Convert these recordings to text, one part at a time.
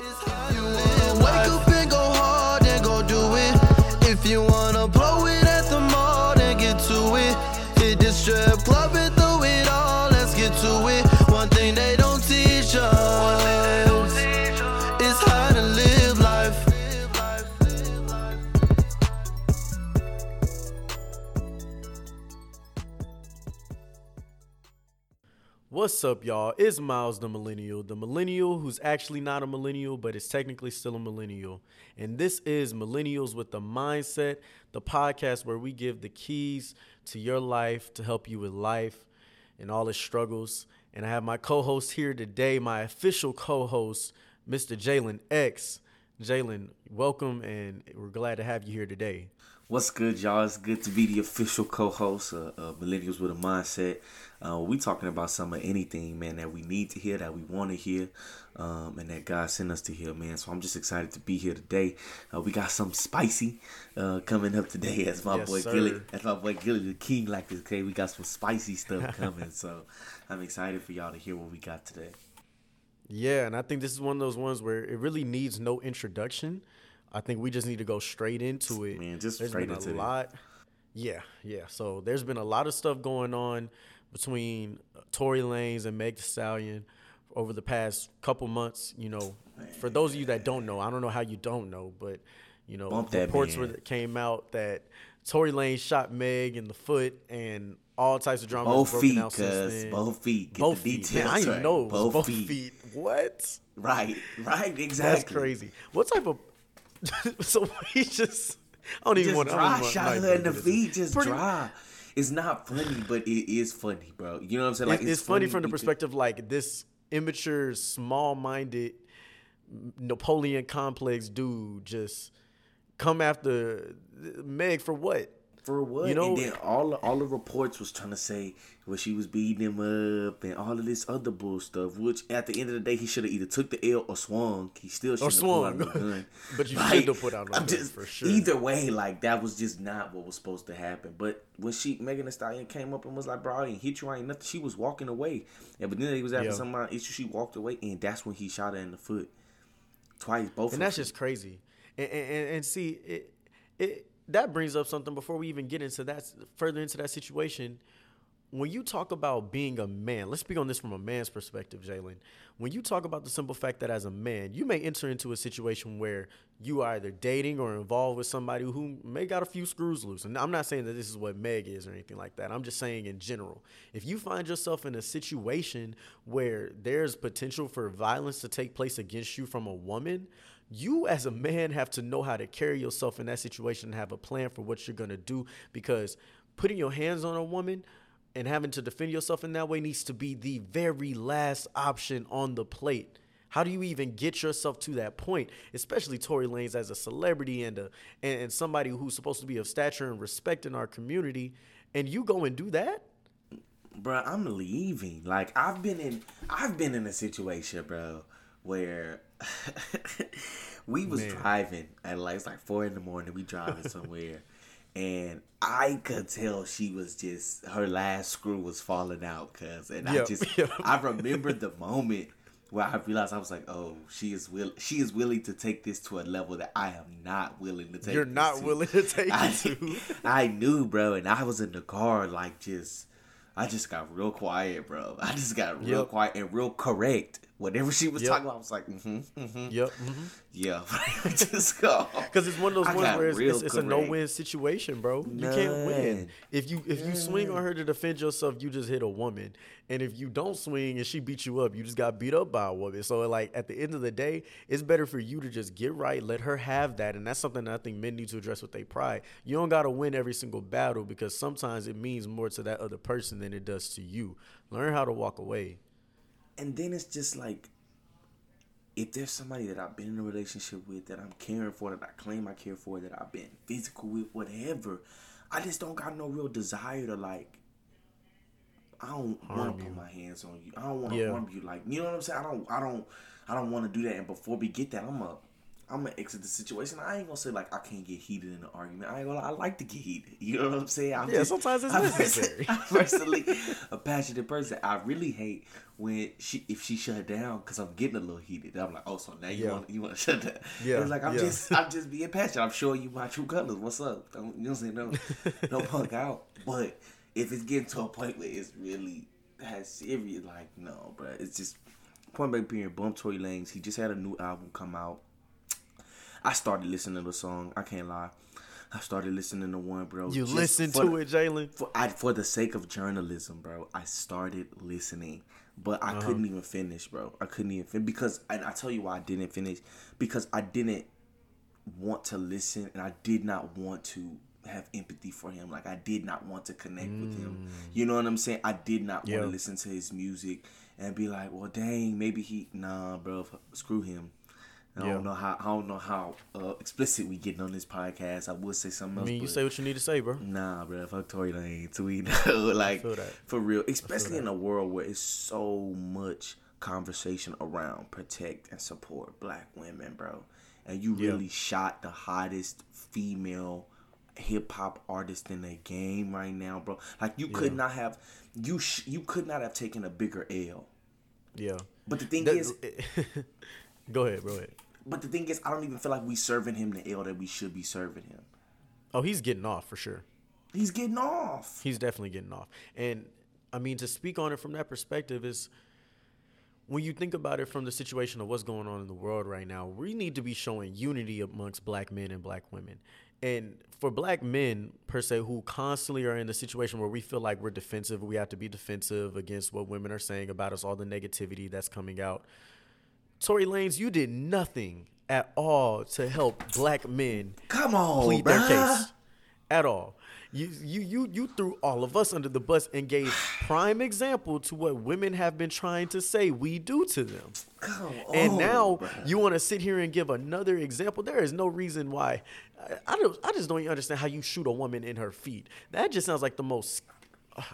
You wanna wake What's up, y'all? It's Miles the Millennial, the millennial who's actually not a millennial, but is technically still a millennial. And this is Millennials with the Mindset, the podcast where we give the keys to your life to help you with life and all its struggles. And I have my co host here today, my official co host, Mr. Jalen X. Jalen, welcome, and we're glad to have you here today. What's good, y'all? It's good to be the official co-host of, of Millennials with a Mindset. Uh, we talking about some of anything, man, that we need to hear, that we want to hear, um, and that God sent us to hear, man. So I'm just excited to be here today. Uh, we got some spicy uh, coming up today, as my Yes, boy sir. Gillie, as my boy Gillie, the king, like this. Okay, we got some spicy stuff coming, so I'm excited for y'all to hear what we got today. Yeah, and I think this is one of those ones where it really needs no introduction. I think we just need to go straight into it. Man, just there's straight been into a it. lot. Yeah, yeah. So there's been a lot of stuff going on between Tory Lanez and Meg Thee Stallion over the past couple months. You know, for those of you that don't know, I don't know how you don't know, but you know, Bump reports were that came out that Tory Lanez shot Meg in the foot and all types of drama. Both feet, out cuz. Both feet. Get both feet. Man, I didn't right. know it Both both, feet. feet. What? Right, right, exactly. That's crazy. What type of? so he just. I don't even just want to. dry shot her in the feet, just Pretty- dry. It's not funny, but it is funny, bro. You know what I'm saying? Like, it's, funny, from the perspective like this immature, small-minded, Napoleon complex dude just come after Meg for what? For what? You know- and then all all the reports was trying to say well she was beating him up and all of this other bull stuff. Which at the end of the day, he should have either took the L or swung. He still should have swung. Put out no gun. But you Like, should have put out I'm gun, just- for sure. Either way, like that was just not what was supposed to happen. But when she Megan Thee Stallion came up and was like, "Bro, I hit you, I ain't nothing," she was walking away. And but then he was having Yeah. some uh, issue. She walked away, and that's when he shot her in the foot twice. Both. and that's them. just crazy. And, and, and- and see, it, it that brings up something before we even get into that further into that situation. When you talk about being a man, let's speak on this from a man's perspective, Jalen. When you talk about the simple fact that as a man, you may enter into a situation where you are either dating or involved with somebody who may got a few screws loose. And I'm not saying that this is what Meg is or anything like that. I'm just saying in general. If you find yourself in a situation where there's potential for violence to take place against you from a woman, you as a man have to know how to carry yourself in that situation and have a plan for what you're going to do because putting your hands on a woman and having to defend yourself in that way needs to be the very last option on the plate. How do you even get yourself to that point? Especially Tory Lanez as a celebrity and a and, and somebody who's supposed to be of stature and respect in our community, and you go and do that? Bro, I'm leaving. Like I've been in I've been in a situation, bro, where we was driving at like it's like four in the morning, we driving somewhere. And I could tell she was just her last screw was falling out, cuz and I just yep. I remember the moment where I realized I was like, oh, she is will she is willing to take this to a level that I am not willing to take. You're not to. willing to take I, it to. I knew, bro, and I was in the car, like just, I just got real quiet, bro. I just got real Yep. quiet and real correct. Whatever she was Yep. talking about, I was like, mm-hmm, mm-hmm, Yep. hmm yeah. just go. Because it's one of those ones where it's, it's, it's a no-win situation, bro. You can't win. If you if you swing on her to defend yourself, you just hit a woman. And if you don't swing and she beat you up, you just got beat up by a woman. So like at the end of the day, it's better for you to just get right, let her have that, and that's something that I think men need to address with their pride. You don't got to win every single battle because sometimes it means more to that other person than it does to you. Learn how to walk away. And then it's just like, if there's somebody that I've been in a relationship with that I'm caring for, that I claim I care for, that I've been physical with, whatever, I just don't got no real desire to like. I don't want to put my hands on you. I don't want to Yeah. harm you. Like you know what I'm saying. I don't. I don't. I don't want to do that. And before we get that, I'm a. I'm gonna exit the situation. I ain't gonna say like I can't get heated in an argument. I ain't gonna. I like to get heated. You know what I'm saying? I'm yeah, sometimes it's I'm necessary. I'm personally a passionate person. I really hate when she if she shut down because I'm getting a little heated. I'm like, oh, so now you Yeah. want you want to shut down? Yeah, it's like I'm yeah. just I'm just being passionate. I'm showing you my true colors. What's up? Don't, you know what I'm saying? No, no punk out. But if it's getting to a point where it's really has serious, like no, bro, it's just point blank period. Bump Tory Lanez. He just had a new album come out. I started listening to the song. I can't lie. I started listening to one, bro. You listen to the- it, Jalen. for I, for the sake of journalism, bro. I started listening, but I uh-huh. couldn't even finish, bro. I couldn't even fin- because and I tell you why I didn't finish because I didn't want to listen and I did not want to have empathy for him. Like I did not want to connect with him. Mm. You know what I'm saying? I did not Yeah. want to listen to his music and be like, well, dang, maybe he nah, bro. f- Screw him. I Yeah. don't know how I don't know how uh, explicit we getting on this podcast. I would say something I else. mean, you say what you need to say, bro. Nah, bro, fuck Tory Lanez. We know, like for real, especially in a world where it's so much conversation around protect and support black women, bro. And you Yeah. really shot the hottest female hip hop artist in the game right now, bro. Like you could Yeah. not have you sh- you could not have taken a bigger L. Yeah. But the thing is, go ahead, go ahead. but the thing is, I don't even feel like we serving him the L that we should be serving him. Oh, he's getting off for sure. He's getting off. He's definitely getting off. And I mean, to speak on it from that perspective is when you think about it from the situation of what's going on in the world right now, we need to be showing unity amongst black men and black women. And for black men, per se, who constantly are in the situation where we feel like we're defensive, we have to be defensive against what women are saying about us, all the negativity that's coming out. Tory Lanez, you did nothing at all to help black men Come on, plead their case at all. You, you you you threw all of us under the bus and gave prime example to what women have been trying to say we do to them. Come And on, now bruh. you want to sit here and give another example. There is no reason why. I, I don't. I just don't even understand how you shoot a woman in her feet. That just sounds like the most.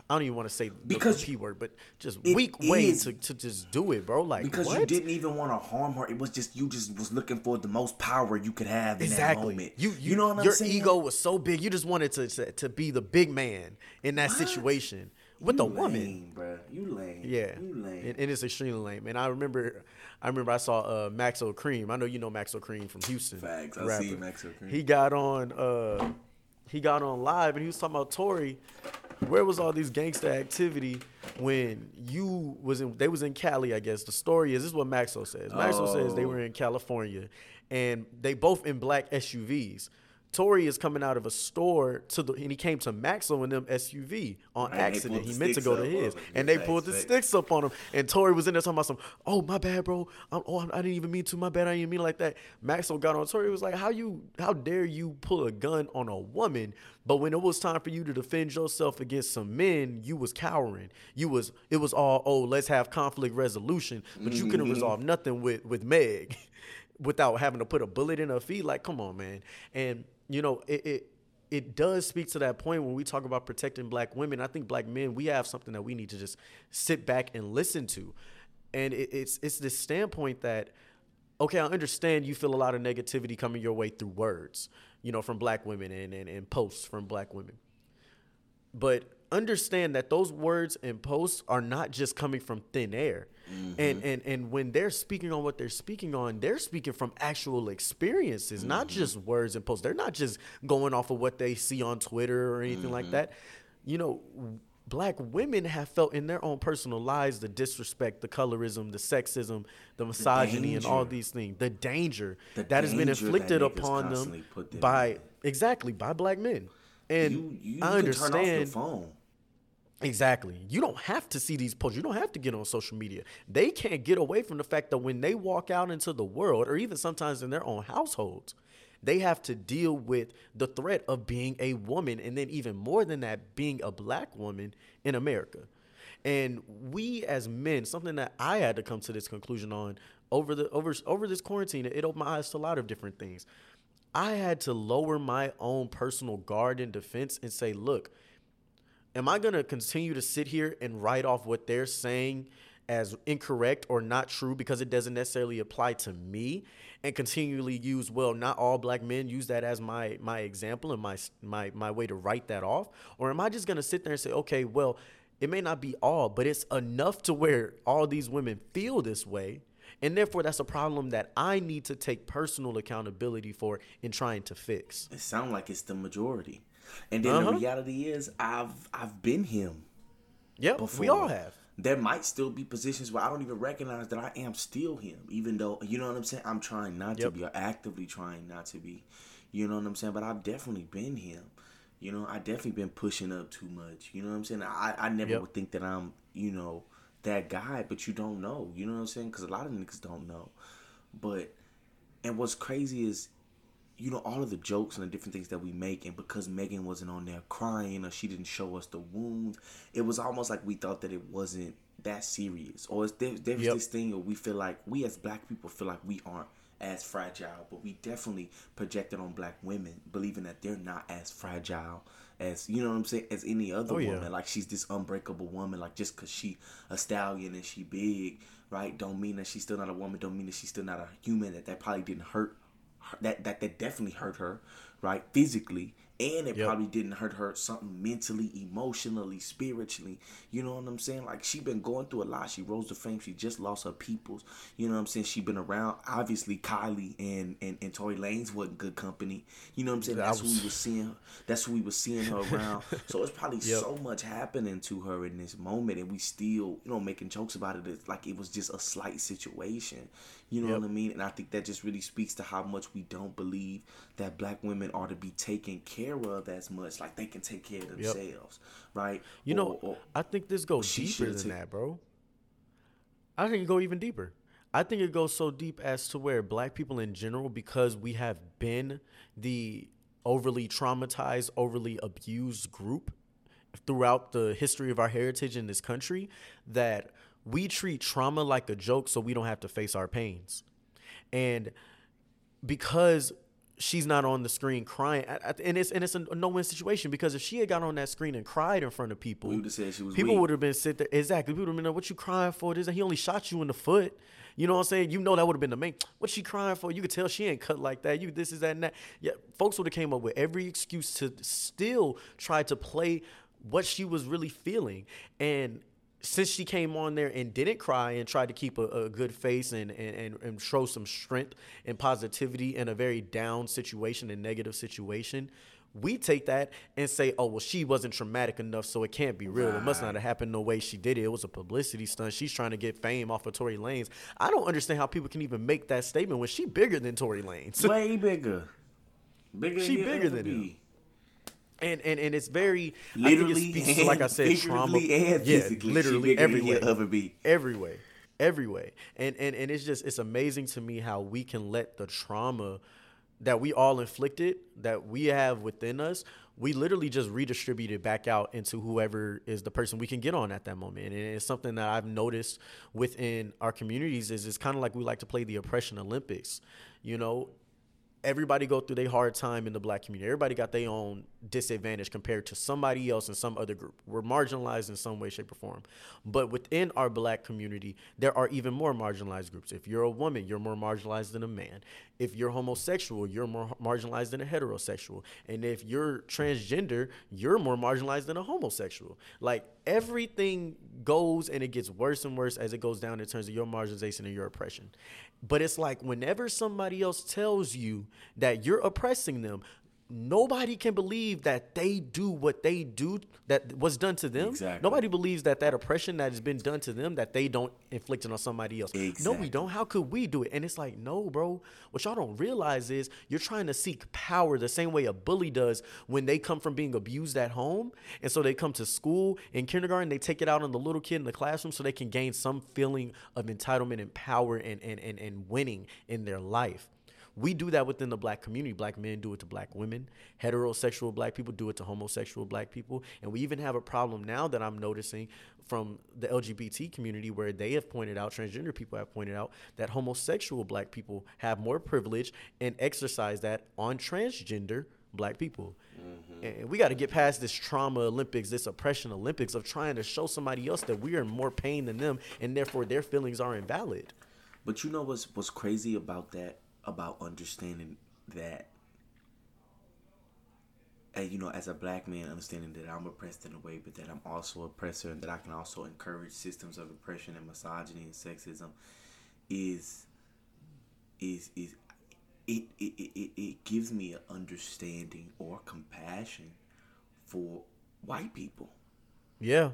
I don't even want to say the- Because the p word, but just weak way to, to just do it, bro. Like because what? you didn't even want to harm her. It was just you just was looking for the most power you could have in that Exactly. moment. You, you, know what I'm saying? Your ego was so big. You just wanted to to, to be the big man in that What? situation with you a woman. lame, bruh. You lame. Yeah, you lame. And, and it's extremely lame. And I remember, I remember I saw uh, Maxo Kream. I know you know Maxo Kream from Houston. Facts. I see rapper. Maxo Kream. He got on. Uh, he got on live and he was talking about Tory. Where was all these gangster activity when you was in? They was in Cali, I guess. The story is this is what Maxo says. Maxo says they Oh. were in California, and they both in black SUVs. Tory is coming out of a store to the, and he came to Maxo in them SUV on Right, accident. He meant to go to his, like, and they pulled the sticks up on him. And Tory was in there talking about some, oh my bad, bro. I'm, oh, I didn't even mean to. My bad. I didn't mean like that. Maxwell got on Tory was like, how you, how dare you pull a gun on a woman? But when it was time for you to defend yourself against some men, you was cowering. You was, it was all, oh, let's have conflict resolution. But you Mm-hmm. couldn't resolve nothing with with Meg, without having to put a bullet in her feet. Like, come on, man. And you know, it. it it does speak to that point when we talk about protecting black women. I think black men, we have something that we need to just sit back and listen to. And it, it's it's this standpoint that, okay, I understand you feel a lot of negativity coming your way through words, you know, from black women and, and, and posts from black women. But understand that those words and posts are not just coming from thin air. And, and and when they're speaking on what they're speaking on, they're speaking from actual experiences, not just words and posts. They're not just going off of what they see on Twitter or anything like that. You know, black women have felt in their own personal lives the disrespect, the colorism, the sexism, the misogyny, and all these things. The danger The that has been inflicted upon them them by in. exactly by black men. And you you, I understand turn off your phone. Exactly. You don't have to see these posts. You don't have to get on social media. They can't get away from the fact that when they walk out into the world, or even sometimes in their own households, they have to deal with the threat of being a woman, and then even more than that, being a black woman in America. And we as men, something that I had to come to this conclusion on over the over over this quarantine, it opened my eyes to a lot of different things. I had to lower my own personal guard and defense and say, look, am I gonna continue to sit here and write off what they're saying as incorrect or not true because it doesn't necessarily apply to me and continually use well not all black men use that as my my example and my my my way to write that off or am I just going to sit there and say okay well it may not be all but it's enough to where all these women feel this way and therefore that's a problem that I need to take personal accountability for in trying to fix. It sounds like it's the majority. And then uh-huh. the reality is I've I've been him. Yeah, we all have there might still be positions where I don't even recognize that I am still him, even though you know what I'm saying. I'm trying not yep. to be, or actively trying not to be. You know what I'm saying? But I've definitely been him. You know, I definitely been pushing up too much. You know what I'm saying? I I never yep. would think that I'm you know that guy, but you don't know. You know what I'm saying? Because a lot of niggas don't know. But and what's crazy is you know all of the jokes and the different things that we make and because megan wasn't on there crying or she didn't show us the wounds it was almost like we thought that it wasn't that serious or there, there's yep. this thing where we feel like we as black people feel like we aren't as fragile but we definitely projected on black women believing that they're not as fragile as you know what i'm saying as any other oh, woman yeah. like she's this unbreakable woman like just because she a stallion and she big right don't mean that she's still not a woman don't mean that she's still not a human that that probably didn't hurt that that that definitely hurt her, right? Physically, and it yep. probably didn't hurt her something mentally, emotionally, spiritually. You know what I'm saying? Like she been going through a lot. She rose to fame. She just lost her peoples. You know what I'm saying? She been around. Obviously, Kylie and and, and Tory Lanez wasn't good company. You know what I'm saying? That's was... who we was seeing. That's who we was seeing her around. so it's probably yep. so much happening to her in this moment, and we still, you know, making jokes about it. It's like it was just a slight situation. You know yep. what I mean? And I think that just really speaks to how much we don't believe that black women are to be taken care of as much. Like they can take care of themselves, yep. right? You or, know, or, I think this goes deeper than that, bro. I think it go even deeper. I think it goes so deep as to where black people in general, because we have been the overly traumatized, overly abused group throughout the history of our heritage in this country, that we treat trauma like a joke so we don't have to face our pains. And because she's not on the screen crying, and it's and it's a no-win situation because if she had got on that screen and cried in front of people, we would have said she was. People would have been sit there exactly. People would have been, like, "What you crying for?" This he only shot you in the foot. You know what I'm saying? You know that would have been the main. What she crying for? You could tell she ain't cut like that. You this is that and that. Yeah, folks would have came up with every excuse to still try to play what she was really feeling, and since she came on there and didn't cry and tried to keep a, a good face and, and, and show some strength and positivity in a very down situation and negative situation, we take that and say, oh, well, she wasn't traumatic enough, so it can't be real. Right. It must not have happened the way she did it. It was a publicity stunt. She's trying to get fame off of Tory Lanez. I don't understand how people can even make that statement when she bigger than Tory Lanez. Way bigger. Bigger she bigger than him and and and it's very literally, speaks, and like I said, trauma. And yeah, literally every way, every way, every way, and and and it's just it's amazing to me how we can let the trauma that we all inflicted, that we have within us, we literally just redistribute it back out into whoever is the person we can get on at that moment. And it's something that I've noticed within our communities is it's kind of like we like to play the oppression Olympics. You know, everybody go through their hard time in the black community. Everybody got their own disadvantage compared to somebody else in some other group. We're marginalized in some way, shape, or form. But within our black community, there are even more marginalized groups. If you're a woman, you're more marginalized than a man. If you're homosexual, you're more marginalized than a heterosexual. And if you're transgender, you're more marginalized than a homosexual. Like everything goes and it gets worse and worse as it goes down in terms of your marginalization and your oppression. But it's like whenever somebody else tells you that you're oppressing them, nobody can believe that they do what they do that was done to them. Exactly. Nobody believes that that oppression that has been done to them that they don't inflict it on somebody else. Exactly. No, we don't. How could we do it? And it's like, no, bro. What y'all don't realize is you're trying to seek power the same way a bully does when they come from being abused at home, and so they come to school in kindergarten. They take it out on the little kid in the classroom so they can gain some feeling of entitlement and power and and and, and winning in their life. We do that within the black community. Black men do it to black women. Heterosexual black people do it to homosexual black people. And we even have a problem now that I'm noticing from the LGBT community where they have pointed out, transgender people have pointed out, that homosexual black people have more privilege and exercise that on transgender black people. Mm-hmm. And we got to get past this trauma Olympics, this oppression Olympics of trying to show somebody else that we are in more pain than them, and therefore their feelings are invalid. But you know what's what's crazy about that? About understanding that, and you know, as a black man, understanding that I'm oppressed in a way, but that I'm also oppressor, and that I can also encourage systems of oppression and misogyny and sexism, is is is it it, it, it gives me an understanding or compassion for white people. Yeah.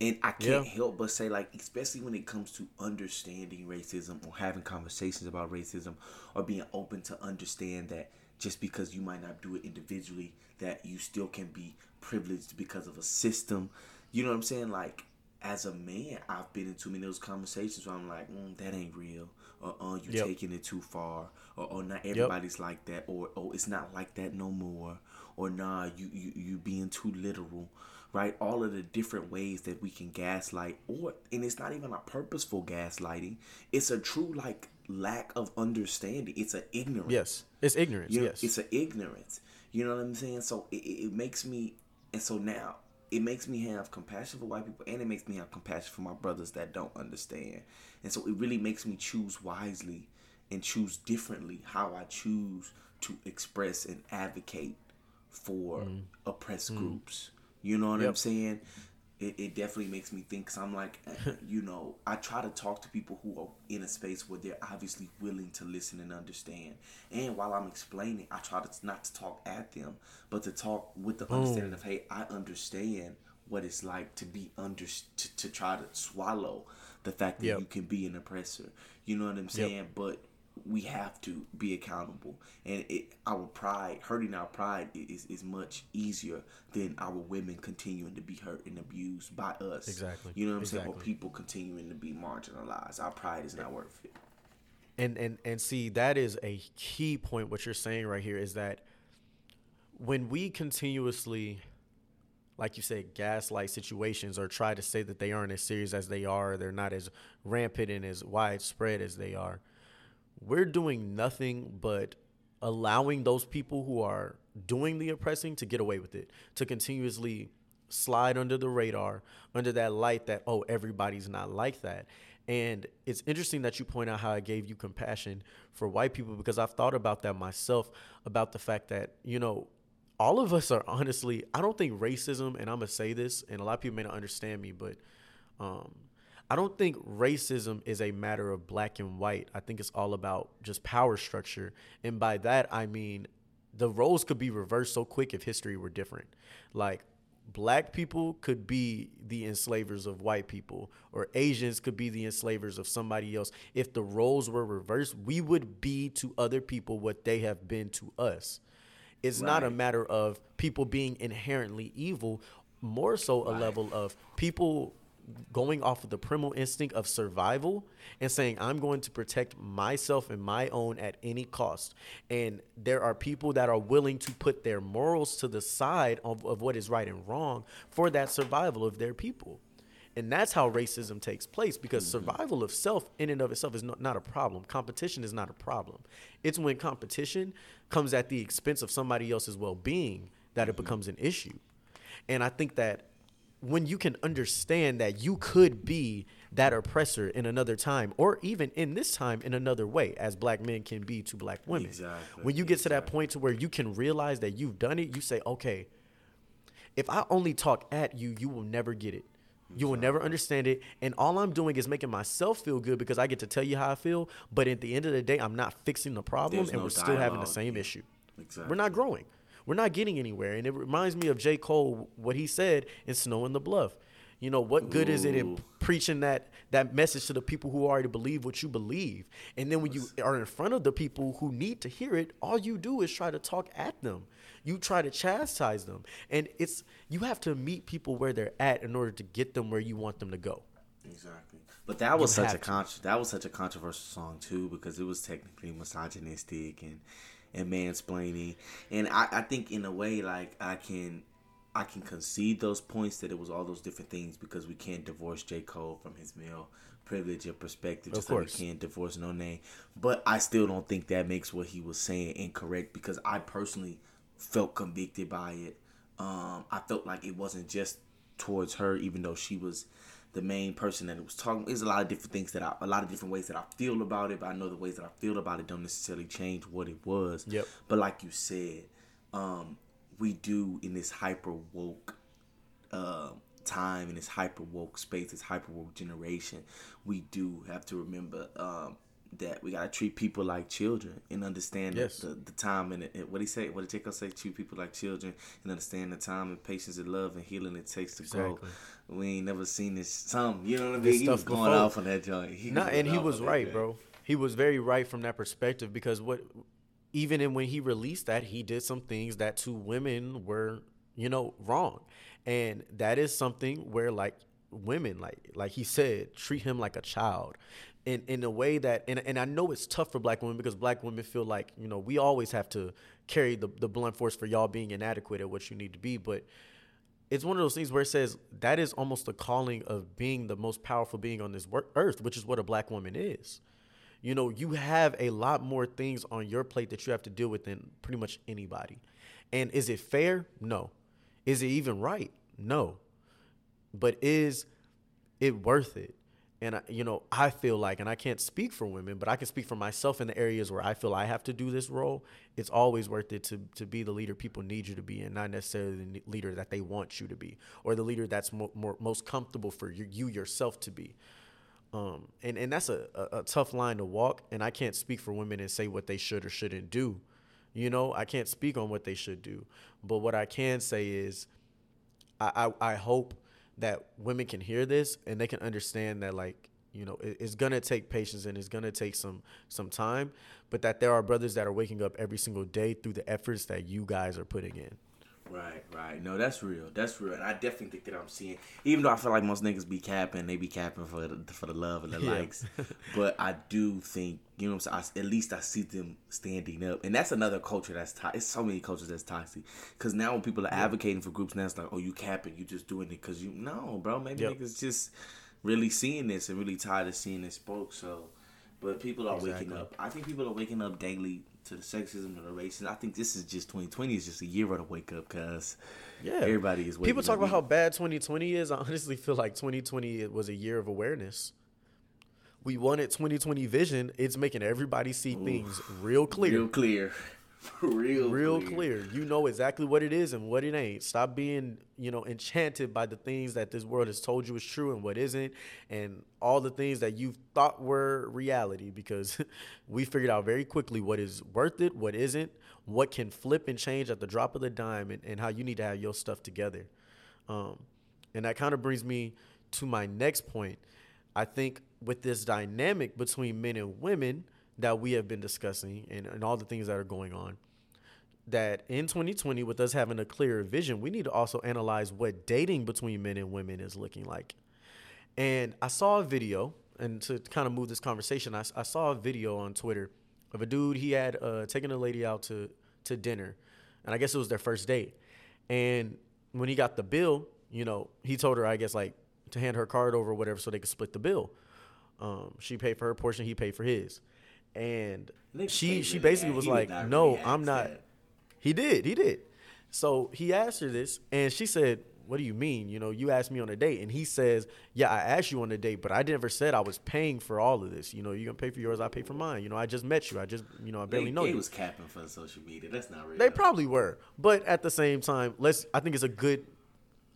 And I can't yeah. help but say, like, especially when it comes to understanding racism or having conversations about racism or being open to understand that just because you might not do it individually, that you still can be privileged because of a system. You know what I'm saying? Like, as a man, I've been in too many of those conversations where I'm like, mm, that ain't real, or oh, you're yep. taking it too far, or oh, not everybody's yep. like that, or oh, it's not like that no more, or nah, you you you being too literal, right? All of the different ways that we can gaslight, or and it's not even a purposeful gaslighting. It's a true like lack of understanding. It's an ignorance. Yes, it's ignorance. You know, yes, it's an ignorance. You know what I'm saying? So it, it makes me, and so now it makes me have compassion for white people and it makes me have compassion for my brothers that don't understand. And so it really makes me choose wisely and choose differently how I choose to express and advocate for mm. oppressed mm. groups. You know what yep. I'm saying? It, it definitely makes me think because I'm like, eh, you know, I try to talk to people who are in a space where they're obviously willing to listen and understand. And while I'm explaining, I try to not to talk at them, but to talk with the understanding of, hey, I understand what it's like to be under to, to try to swallow the fact that yep. you can be an oppressor. You know what I'm saying? Yep. But we have to be accountable. And it, our pride hurting our pride is, is much easier than our women continuing to be hurt and abused by us. Exactly. You know what i'm exactly. saying? Or people continuing to be marginalized. Our pride is not worth it. And and and see that is a key point what you're saying right here is that when we continuously like you said, gaslight situations or try to say that they aren't as serious as they are, they're not as rampant and as widespread as they are we're doing nothing but allowing those people who are doing the oppressing to get away with it, to continuously slide under the radar, under that light that, oh, everybody's not like that. And it's interesting that you point out how I gave you compassion for white people because I've thought about that myself about the fact that, you know, all of us are honestly, I don't think racism, and I'm going to say this, and a lot of people may not understand me, but um, I don't think racism is a matter of black and white. I think it's all about just power structure. And by that, I mean the roles could be reversed so quick if history were different. Like, black people could be the enslavers of white people, or Asians could be the enslavers of somebody else. If the roles were reversed, we would be to other people what they have been to us. It's right. not a matter of people being inherently evil, more so a right. level of people going off of the primal instinct of survival and saying i'm going to protect myself and my own at any cost. And there are people that are willing to put their morals to the side of, of what is right and wrong for that survival of their people. And that's how racism takes place because mm-hmm. survival of self in and of itself is not, not a problem. Competition is not a problem. It's when competition comes at the expense of somebody else's well-being that mm-hmm. it becomes an issue. And i think that when you can understand that you could be that oppressor in another time or even in this time in another way as black men can be to black women exactly. when you get exactly. to that point to where you can realize that you've done it you say okay if i only talk at you you will never get it you will never understand it and all i'm doing is making myself feel good because i get to tell you how i feel but at the end of the day i'm not fixing the problem There's and no we're still having the same issue exactly. we're not growing we're not getting anywhere. And it reminds me of J. Cole, what he said in Snow in the Bluff. You know, what good Ooh. is it in preaching that that message to the people who already believe what you believe? And then when you are in front of the people who need to hear it, all you do is try to talk at them. You try to chastise them. And it's you have to meet people where they're at in order to get them where you want them to go. Exactly. But that was you such a con- that was such a controversial song too because it was technically misogynistic and and mansplaining. And I, I think in a way like I can I can concede those points that it was all those different things because we can't divorce J. Cole from his male privilege and perspective. Just like we can't divorce Noname. But I still don't think that makes what he was saying incorrect because I personally felt convicted by it. Um, I felt like it wasn't just towards her, even though she was the main person that was talking. There's a lot of different things that I, a lot of different ways that I feel about it, but I know the ways that I feel about it don't necessarily change what it was. Yep. But like you said, um, we do in this hyper woke uh, time, in this hyper woke space, this hyper woke generation, we do have to remember um, that we gotta treat people like children and understand Yes. the, the time and it, what he say, what did J. Cole say? Treat people like children and understand the time and patience and love and healing it takes to grow. We ain't never seen this. Some, you know what I This mean? He was going before. off on that joint. He Nah, and he was right, bro. He was very right from that perspective because what, even in when he released that, he did some things that to women were, you know, wrong, and that is something where like women, like like he said, treat him like a child. In, in a way that and, and I know it's tough for black women because black women feel like you know we always have to carry the, the blunt force for y'all being inadequate at what you need to be but it's one of those things where it says that is almost the calling of being the most powerful being on this earth, which is what a black woman is. You know, you have a lot more things on your plate that you have to deal with than pretty much anybody. And is it fair? No. Is it even right? No. But is it worth it? And you know, I feel like, and I can't speak for women, but I can speak for myself in the areas where I feel I have to do this role. It's always worth it to to be the leader people need you to be, and not necessarily the leader that they want you to be, or the leader that's mo- more most comfortable for you, you yourself to be. Um, and and that's a, a, a tough line to walk. And I can't speak for women and say what they should or shouldn't do. You know, I can't speak on what they should do. But what I can say is, I, I, I hope that women can hear this and they can understand that like you know it, it's gonna take patience and it's gonna take some some time but that there are brothers that are waking up every single day through the efforts that you guys are putting in Right, right. No, that's real. That's real. And I definitely think that I'm seeing, even though I feel like most niggas be capping, they be capping for the, for the love and the Yeah. likes. but I do think, you know what I'm saying? I, at least I see them standing up. And that's another culture that's toxic. It's so many cultures that's toxic. Because now when people are advocating for groups, now it's like, oh, you capping, you just doing it because you, no, bro. Maybe Yep. niggas just really seeing this and really tired of seeing this spoke. So, but people are waking up. I think people are waking up daily to the sexism and the racism. I think this is just 2020 is just a year of the wake up because yeah. everybody is waking people talk about how bad 2020 is. I honestly feel like 2020 was a year of awareness. We wanted 2020 vision. It's making everybody see things real clear. Real clear, real real clear. You know exactly what it is and what it ain't. Stop being, you know, enchanted by the things that this world has told you is true and what isn't, and all the things that you thought were reality. Because we figured out very quickly what is worth it, what isn't, what can flip and change at the drop of the dime, and, and how you need to have your stuff together. Um, and that kind of brings me to my next point. I think with this dynamic between men and women that we have been discussing and, and all the things that are going on, that in 2020, with us having a clearer vision, we need to also analyze what dating between men and women is looking like. And I saw a video, and to kind of move this conversation, I, I saw a video on Twitter of a dude he had uh, taken a lady out to to dinner, and I guess it was their first date. And when he got the bill, you know, he told her, I guess, like to hand her card over or whatever, so they could split the bill. Um, she paid for her portion, he paid for his, and she she basically was like, "No, I'm not." He did. He did. So he asked her this, and she said, "What do you mean? You know, you asked me on a date." And he says, "Yeah, I asked you on a date, but I never said I was paying for all of this. You know, you gonna pay for yours, I pay for mine. You know, I just met you. I just, you know, I barely They, know they you." was capping for social media. That's not real. They probably were, but at the same time, let's. I think it's a good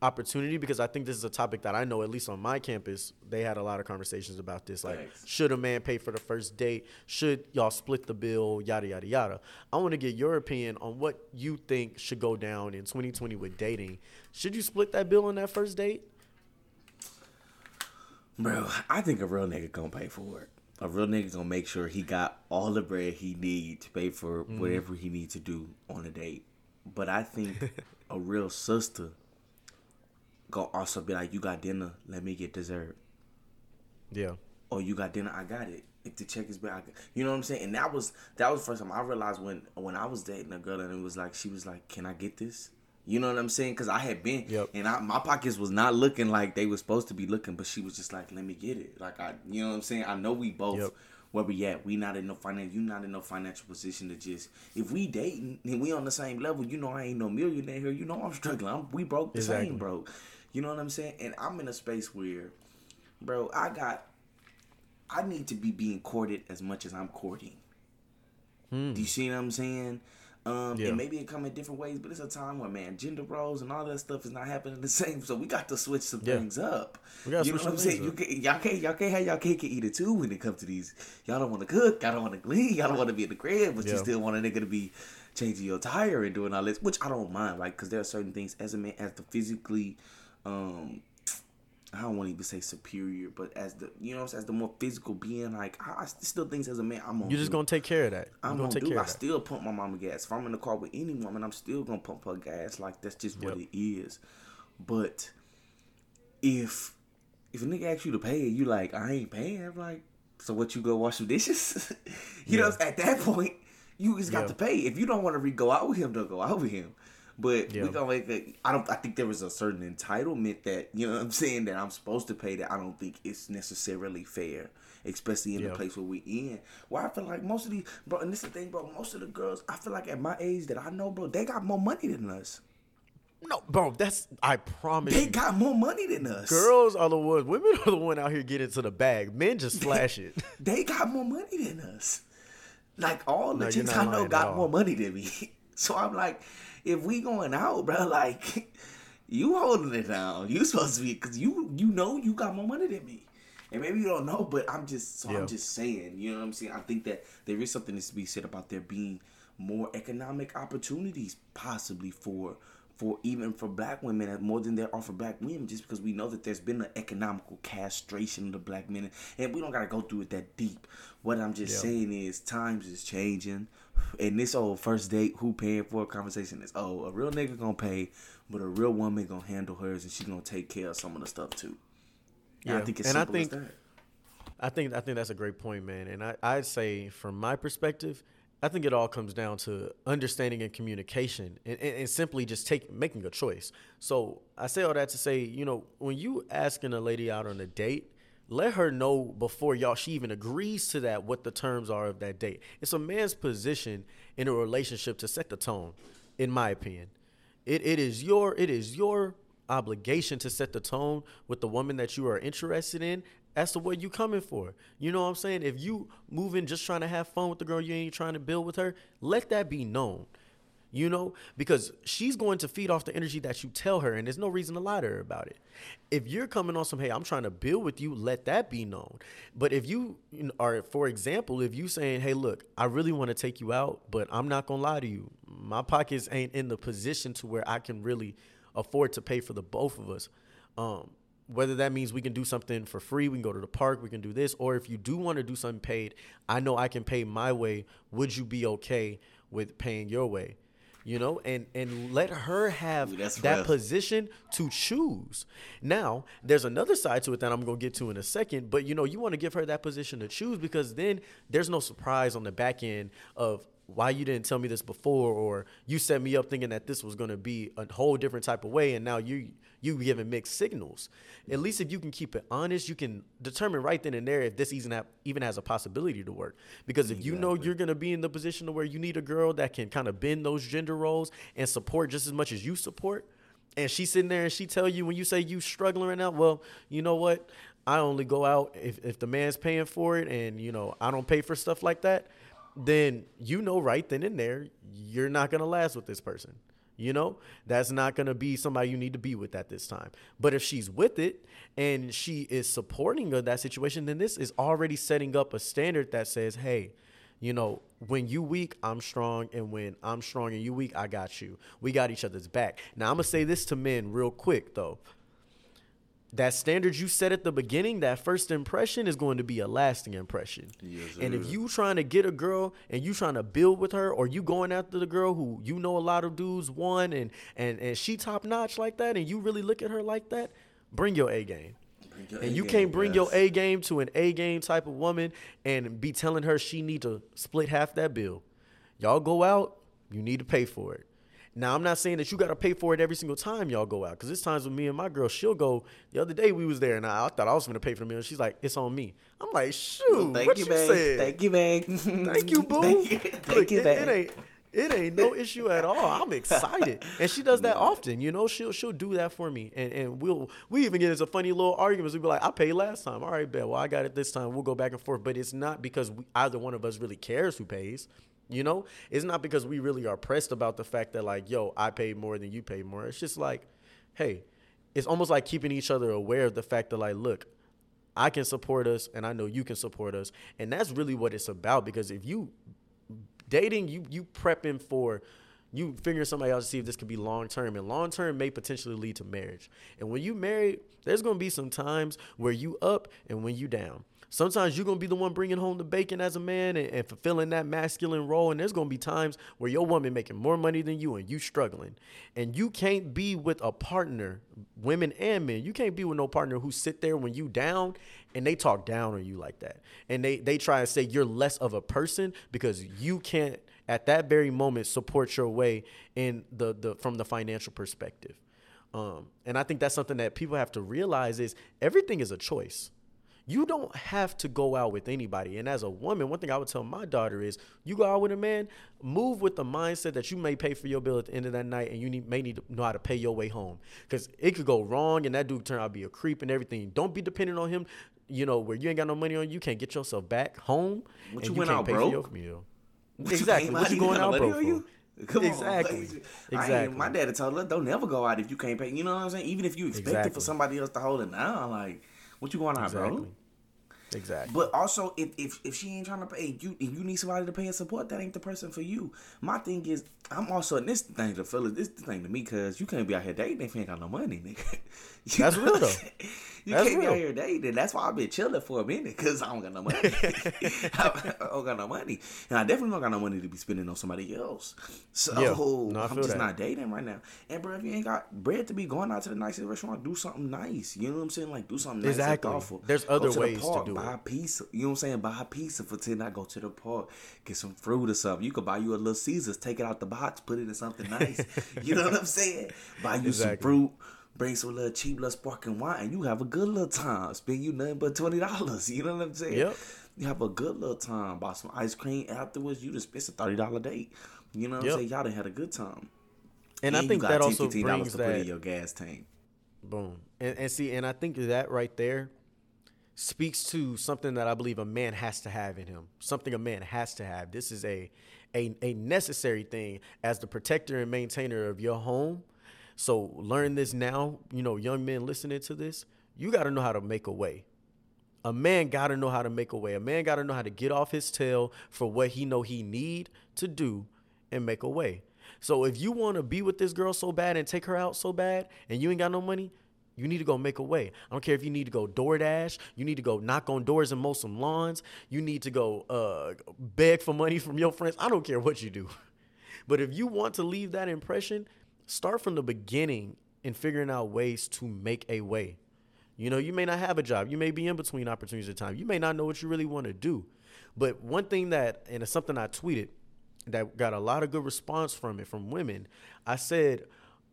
opportunity because I think this is a topic that I know at least on my campus they had a lot of conversations about this. Like, Thanks. should a man pay for the first date? Should y'all split the bill? Yada yada yada. I want to get your opinion on what you think should go down in 2020 with dating. Should you split that bill on that first date? Bro, I think a real nigga gonna pay for it. A real nigga gonna make sure he got all the bread he need to pay for Mm-hmm. whatever he needs to do on a date. But I think a real sister gonna also be like, "You got dinner, let me get dessert." Yeah. or you got dinner, I got it. If the check is back, I got- you know what I'm saying. And that was that was the first time I realized when when I was dating a girl and it was like she was like, "Can I get this?" You know what I'm saying? Because I had been, Yep. and I, my pockets was not looking like they were supposed to be looking, but she was just like, "Let me get it." Like I, you know what I'm saying. I know we both Yep. where we at. We not in no financial. You not in no financial position to just if we dating and we on the same level. You know, I ain't no millionaire here. You know, I'm struggling. I'm, we broke the Exactly. same, bro. You know what I'm saying? And I'm in a space where, bro, I got. I need to be being courted as much as I'm courting. Do you see what I'm saying? Um, Yeah. and maybe it come in different ways, but it's a time where man, gender roles and all that stuff is not happening the same. So we got to switch some Yeah. things up. You know what I'm saying? You can, y'all, can't y'all can't have y'all cake and eat it too when it comes to these. Y'all don't want to cook. Y'all don't want to clean. Y'all don't want to be in the crib, but you still want a nigga to be changing your tire and doing all this, which I don't mind. Like, cause there are certain things as a man, as the physically, um, I don't want to even say superior, but as the you know, as the more physical being, like I, I still think as a man, I'm on. You're just gonna take care of that. You're I'm gonna take do. care I of that. still pump my mama gas. If I'm in the car with any woman, I'm still gonna pump her gas. Like that's just what it is. But if if a nigga asks you to pay, you like I ain't paying. I'm like, so what? You go wash some dishes? you know, at that point, you just got Yeah. to pay. If you don't want to re- go out with him, don't go out with him. But Yeah. we gonna make a, I don't. I think there was a certain entitlement that you know what I'm saying that I'm supposed to pay that I don't think it's necessarily fair, especially in Yeah. the place where we in. Where I feel like most of these, bro, and this is the thing, bro. Most of the girls, I feel like at my age that I know, bro, they got more money than us. No, bro, that's I promise They you. got more money than us. Girls are the ones. Women are the one out here getting to the bag. Men just flash it. they got more money than us. Like all the No, chicks I know got more money than me. So I'm like, if we going out, bro, like you holding it down. You supposed to be because you you know you got more money than me. And maybe you don't know, but I'm just so Yeah. I'm just saying, you know what I'm saying? I think that there is something that's to be said about there being more economic opportunities possibly for for even for black women more than there are for black women just because we know that there's been an economical castration of the black men and we don't gotta go through it that deep what i'm just Yeah. saying is times is changing and this old first date who paying for a conversation is oh a real nigga gonna pay but a real woman gonna handle hers and she gonna take care of some of the stuff too And i think it's And I think- that I think I think that's a great point, man. And I, I'd say from my perspective, I think it all comes down to understanding and communication and, and, and simply just take making a choice. So I say all that to say, you know, when you asking a lady out on a date, let her know before y'all she even agrees to that what the terms are of that date. It's a man's position in a relationship to set the tone, in my opinion. It it is your it is your obligation to set the tone with the woman that you are interested in as to what you coming for. You know what I'm saying? If you moving just trying to have fun with the girl, you ain't trying to build with her, let that be known. You know, because she's going to feed off the energy that you tell her, and there's no reason to lie to her about it. If you're coming on some, hey, I'm trying to build with you, let that be known. But if you are, for example, if you saying, hey, look, I really want to take you out, but I'm not gonna lie to you, my pockets ain't in the position to where I can really afford to pay for the both of us. Um, whether that means we can do something for free, we can go to the park, we can do this, or if you do want to do something paid, I know I can pay my way. Would you be okay with paying your way? You know, and and let her have Ooh, that rough. position to choose. Now, there's another side to it that I'm gonna get to in a second, but you know, you want to give her that position to choose because then there's no surprise on the back end of why you didn't tell me this before, or you set me up thinking that this was gonna be a whole different type of way, and now you you giving mixed signals. At least if you can keep it honest, you can determine right then and there if this even have, even has a possibility to work. Because if you know you're gonna be in the position to where you need a girl that can kind of bend those gender roles and support just as much as you support, and she's sitting there and she tell you when you say you struggling right now, well, you know what? I only go out if, if the man's paying for it and you know I don't pay for stuff like that, then you know right then and there you're not gonna last with this person. You know, that's not going to be somebody you need to be with at this time. But if she's with it and she is supporting of that situation, then this is already setting up a standard that says, hey, you know, when you weak, I'm strong, and when I'm strong and you weak, I got you. We got each other's back. Now I'm gonna say this to men real quick though. That standard you set at the beginning, that first impression is going to be a lasting impression. Yes, and if you trying to get a girl and you trying to build with her, or you going after the girl who you know a lot of dudes won and and and she top notch like that, and you really look at her like that, bring your A game. Your And you can't bring your. A game to an A game type of woman and be telling her she need to split half that bill. Y'all go out, you need to pay for it. Now I'm not saying that you got to pay for it every single time y'all go out, because it's times with me and my girl, she'll go. The other day we was there, and I, I thought I was gonna pay for the meal. She's like, "It's on me." I'm like, "Shoot, Thank what you, you, babe. said? Thank you, babe. Thank you, boo. Thank you, thank you, it, babe. it ain't it ain't no issue at all. I'm excited, and she does that often. You know, she'll she'll do that for me, and and we'll we even get into funny little arguments. We be like, I paid last time. All right, bet. Well, I got it this time. We'll go back and forth, but it's not because we, either one of us really cares who pays. You know, it's not because we really are pressed about the fact that like, yo, I paid more than you paid more. It's just like, hey, it's almost like keeping each other aware of the fact that like, look, I can support us and I know you can support us. And that's really what it's about because if you dating, you you prepping for you figuring somebody out to see if this could be long term and long term may potentially lead to marriage. And when you married, there's going to be some times where you up and when you down. Sometimes you're going to be the one bringing home the bacon as a man and, and fulfilling that masculine role. And there's going to be times where your woman making more money than you and you struggling. And you can't be with a partner, women and men. You can't be with no partner who sit there when you down and they talk down on you like that. And they, they try to say you're less of a person because you can't at that very moment support your way in the, the from the financial perspective. Um, and I think that's something that people have to realize is everything is a choice. You don't have to go out with anybody. And as a woman, one thing I would tell my daughter is you go out with a man, move with the mindset that you may pay for your bill at the end of that night and you need, may need to know how to pay your way home. Because it could go wrong and that dude turn out to be a creep and everything. Don't be dependent on him, you know, where you ain't got no money on you, can't get yourself back home. What, and you you went can't out pay broke? for your meal. What Exactly. came What you you going out broke you? for? Come Exactly. on, Exactly. my daddy told us don't never go out if you can't pay. You know what I'm saying? Even if you expect it for somebody else to hold it down, like what you going out, Exactly. bro? Exactly. But also, if, if if she ain't trying to pay, you if you need somebody to pay and support, that ain't the person for you. My thing is, I'm also and this thing to fellas, this the thing to me, cause you can't be out here dating if you ain't got no money, nigga. You That's real, though. You That's can't be out here dating. That's why I've been chilling for a minute, cause I don't got no money. I don't got no money, and I definitely don't got no money to be spending on somebody else. So Yeah. No, I'm just that. not dating right now. And bro, if you ain't got bread to be going out to the nicest restaurant, do something nice. You know what I'm saying? Like do something nice Exactly. thoughtful. There's other to the ways to park, do buy a pizza. You know what I'm saying? Buy a pizza for ten. I go to the park, get some fruit or something. You could buy you a little Caesars, take it out the box, put it in something nice. you know what I'm saying? Buy you some fruit. Bring some little cheap little sparkling wine, and you have a good little time. Spend you nothing but twenty dollars. You know what I'm saying? Yep. You have a good little time. Buy some ice cream afterwards. You just spent a thirty dollar date. You know what Yep. I'm saying? Y'all done had a good time. and I you think that 10, also $15 brings to put in that your gas tank. Boom. And, and see, and I think that right there speaks to something that I believe a man has to have in him. Something a man has to have. This is a a, a necessary thing as the protector and maintainer of your home. So learn this now, you know, young men listening to this, you got to know how to make a way. A man got to know how to make a way. A man got to know how to get off his tail for what he know he need to do and make a way. So if you want to be with this girl so bad and take her out so bad and you ain't got no money, you need to go make a way. I don't care if you need to go DoorDash, you need to go knock on doors and mow some lawns, you need to go uh, beg for money from your friends. I don't care what you do. But if you want to leave that impression, start from the beginning in figuring out ways to make a way. You know, you may not have a job. You may be in between opportunities at time. You may not know what you really want to do. But one thing that, and it's something I tweeted that got a lot of good response from it from women, I said,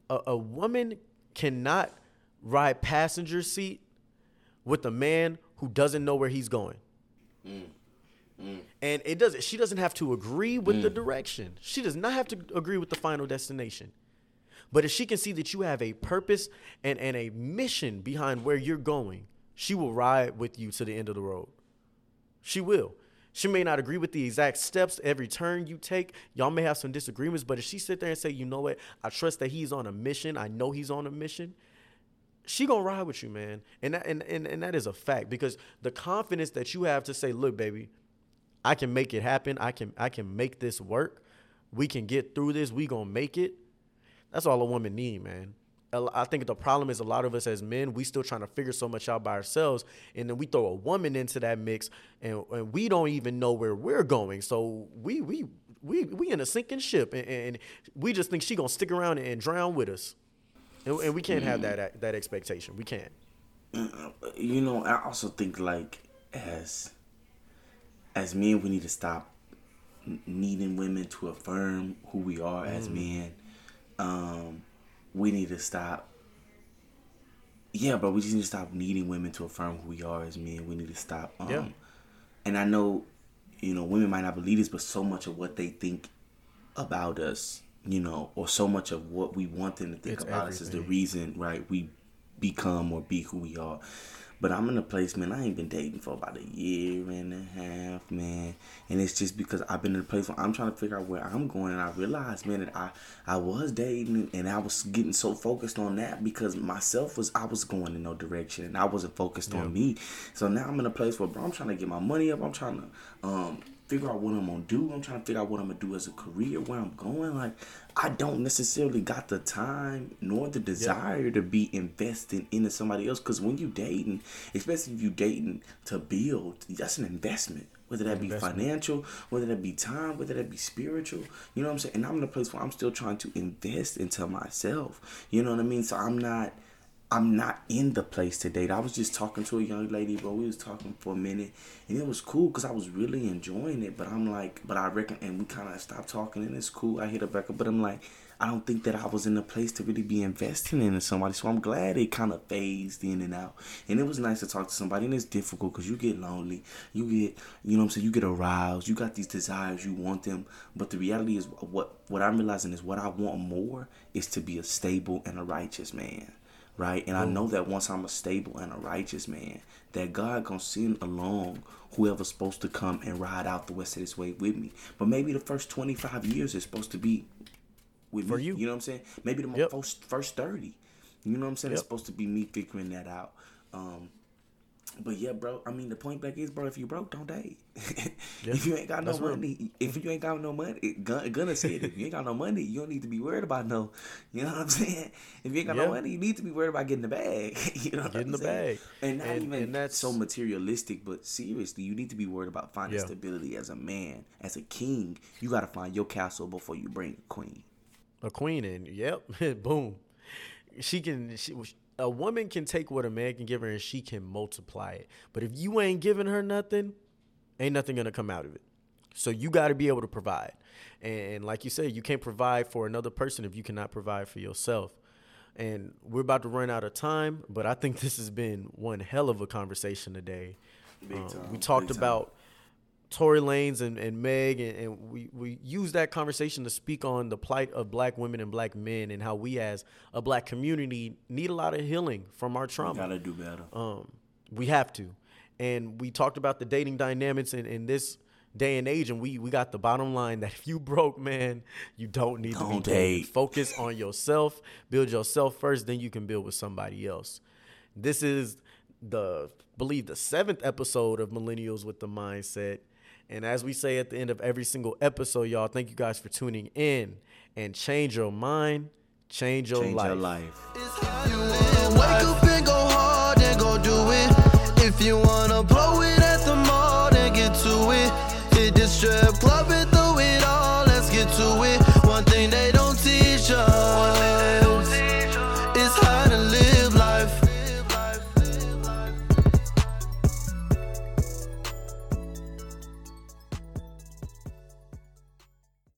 a, a woman cannot ride passenger seat with a man who doesn't know where he's going. Mm. And it doesn't she doesn't have to agree with the mm. direction. She does not have to agree with the final destination. But if she can see that you have a purpose and, and a mission behind where you're going, she will ride with you to the end of the road. She will. She may not agree with the exact steps every turn you take. Y'all may have some disagreements, but if she sit there and say, you know what, I trust that he's on a mission. I know he's on a mission. She gonna ride with you, man. And that, and, and, and that is a fact because the confidence that you have to say, look, baby, I can make it happen. I can I can make this work. We can get through this. We gonna make it. That's all a woman need, man. I think the problem is a lot of us as men, we still trying to figure so much out by ourselves, and then we throw a woman into that mix, and, and we don't even know where we're going. So we we we we in a sinking ship, and, and we just think she gonna stick around and drown with us, and, and we can't have that that expectation. We can't. you know, I also think like as as men, we need to stop needing women to affirm who we are as men. um, we need to stop. Yeah, but we just need to stop needing women to affirm who we are as men. We need to stop. Um, Yeah. And I know, you know, women might not believe this, but so much of what they think about us, you know, or so much of what we want them to think It's about us is the reason, right? We become or be who we are. But I'm in a place, man. I ain't been dating for about a year and a half, man. And it's just because I've been in a place where I'm trying to figure out where I'm going, and I realized, man, that I I was dating, and I was getting so focused on that because myself was I was going in no direction, and I wasn't focused on me. So now I'm in a place where, bro, I'm trying to get my money up. I'm trying to um figure out what I'm gonna do. I'm trying to figure out what I'm gonna do as a career, where I'm going. Like I don't necessarily got the time nor the desire to be investing into somebody else. Cause when you dating, especially if you dating to build, that's an investment. Whether that be financial, whether that be time, whether that be spiritual, you know what I'm saying? And I'm in a place where I'm still trying to invest into myself. You know what I mean? So I'm not I'm not in the place to date. I was just talking to a young lady, bro. We was talking for a minute, and it was cool because I was really enjoying it. But I'm like, but I reckon, and we kind of stopped talking, and it's cool. I hit her back up, but I'm like, I don't think that I was in a place to really be investing into somebody. So I'm glad it kind of phased in and out. And it was nice to talk to somebody, and it's difficult because you get lonely, you get, you know I'm saying, you get aroused, you got these desires, you want them. But the reality is, what what I'm realizing is, what I want more is to be a stable and a righteous man right? And I know that once I'm a stable and a righteous man, that God gonna send along whoever's supposed to come and ride out the rest of this way with me. But maybe the first 25 years is supposed to be with For me. you. You know what I'm saying? Maybe the Yep. first first 30. You know what I'm saying? It's supposed to be me figuring that out. Um, but yeah, bro. I mean, the point back is, bro. If you broke, don't date. if you ain't got no that's real. money, if you ain't got no money, it, Gun- gonna say it. If you ain't got no money, you don't need to be worried about no. You know what I'm saying? If you ain't got Yeah. no money, you need to be worried about getting the bag. you know, what Getting I'm the saying? bag. and not And- even and that's- so materialistic, but seriously, you need to be worried about finding Yeah. stability as a man, as a king. You got to find your castle before you bring a queen. a queen and yep boom she can she, a woman can take what a man can give her and she can multiply it. But if you ain't giving her nothing ain't nothing gonna come out of it. So you got to be able to provide. And like you said you can't provide for another person if you cannot provide for yourself. And we're about to run out of time but i think this has been one hell of a conversation today. Big Um, we talked about Tory Lanez and, and Meg, and, and we, we used that conversation to speak on the plight of black women and black men and how we as a black community need a lot of healing from our trauma. Gotta do better. Um, we have to. And we talked about the dating dynamics in, in this day and age, and we, we got the bottom line that if you broke, man, you don't need to be Don't dating. Focus on yourself, build yourself first, then you can build with somebody else. This is the believe the seventh episode of Millennials with the Mindset. And as we say at the end of every single episode, y'all, thank you guys for tuning in and change your mind, change your Change life. your life. You wanna wake up and go hard and go do it. If you wanna blow it